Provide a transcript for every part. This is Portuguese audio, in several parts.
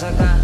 acá?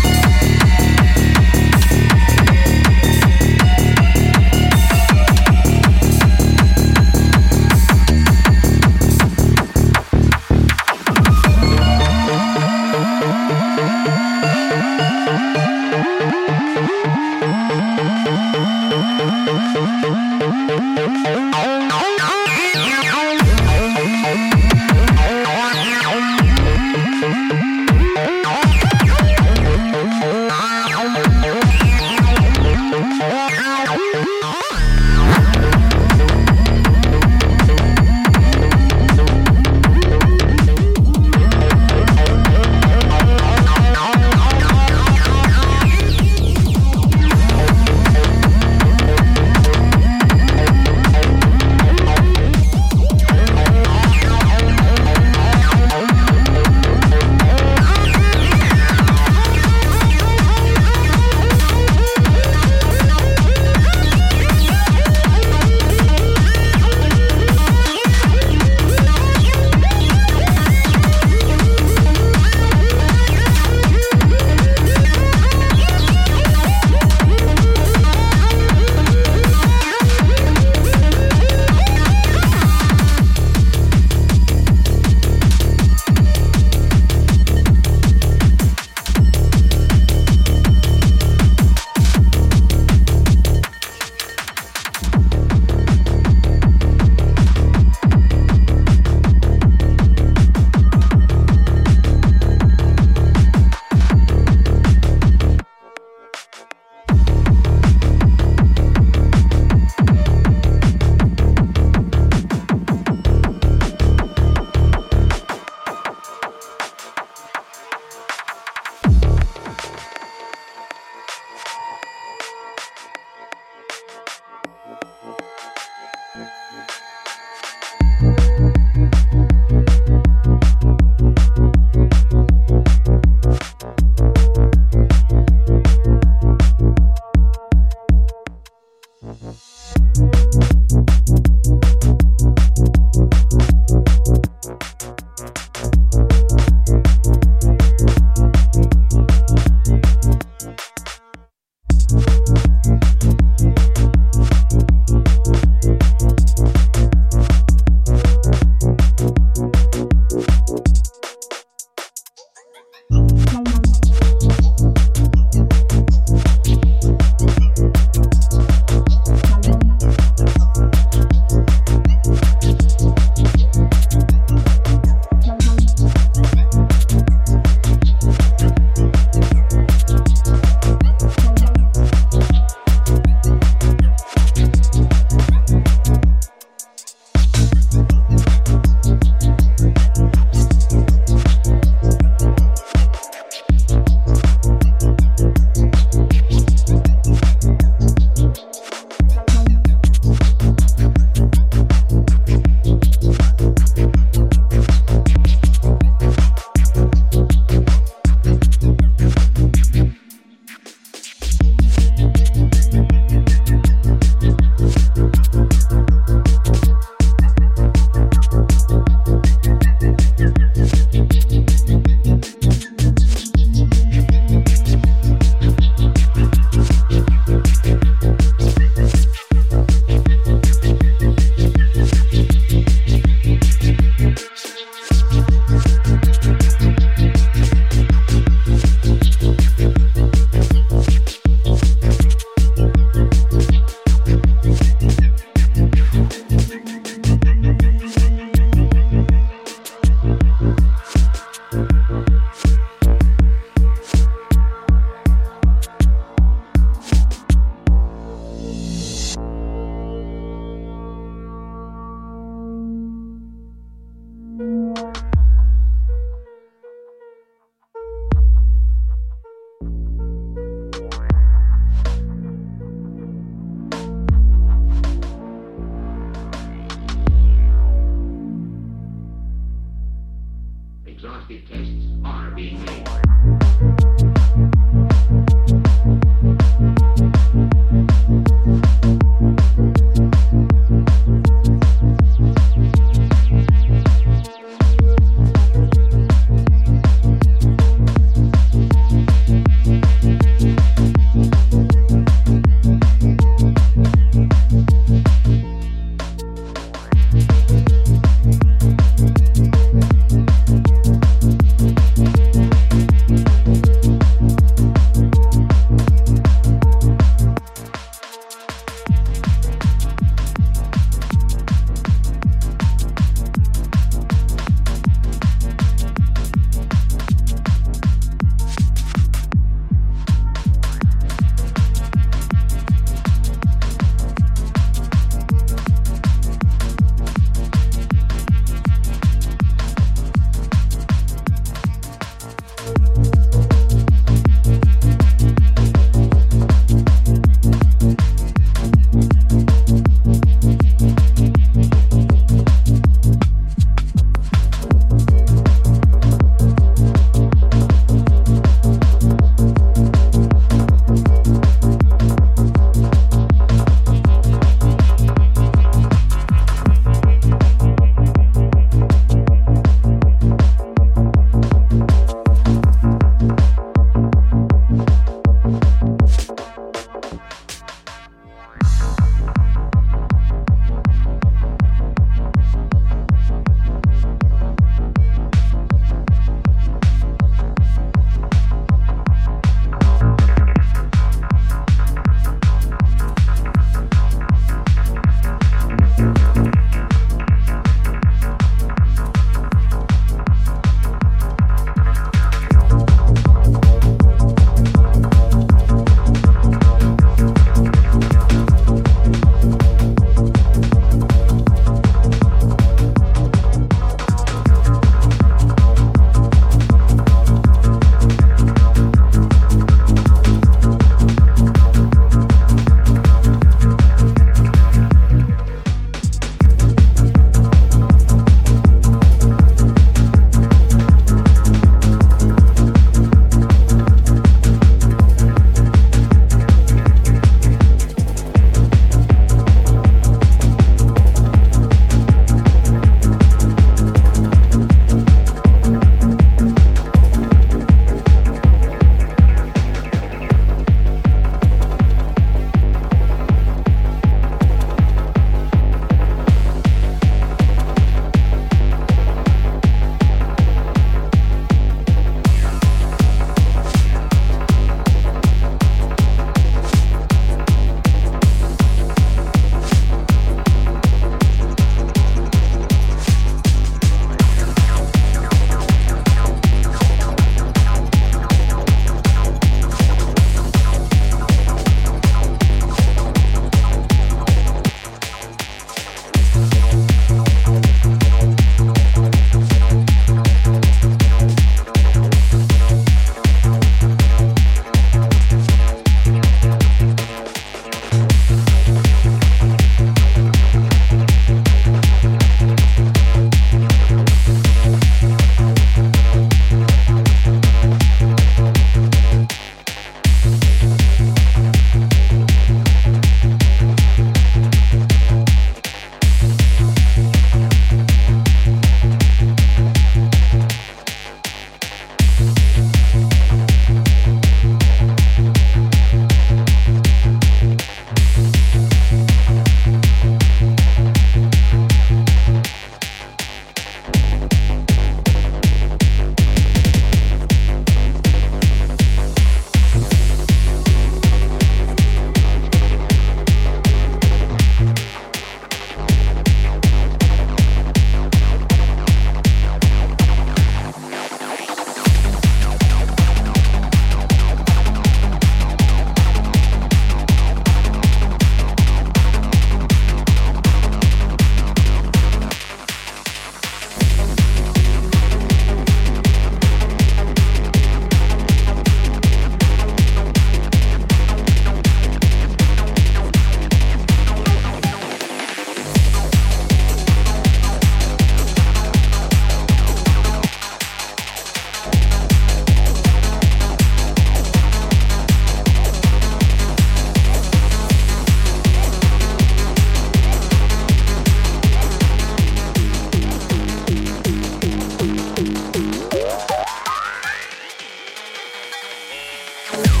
Bye.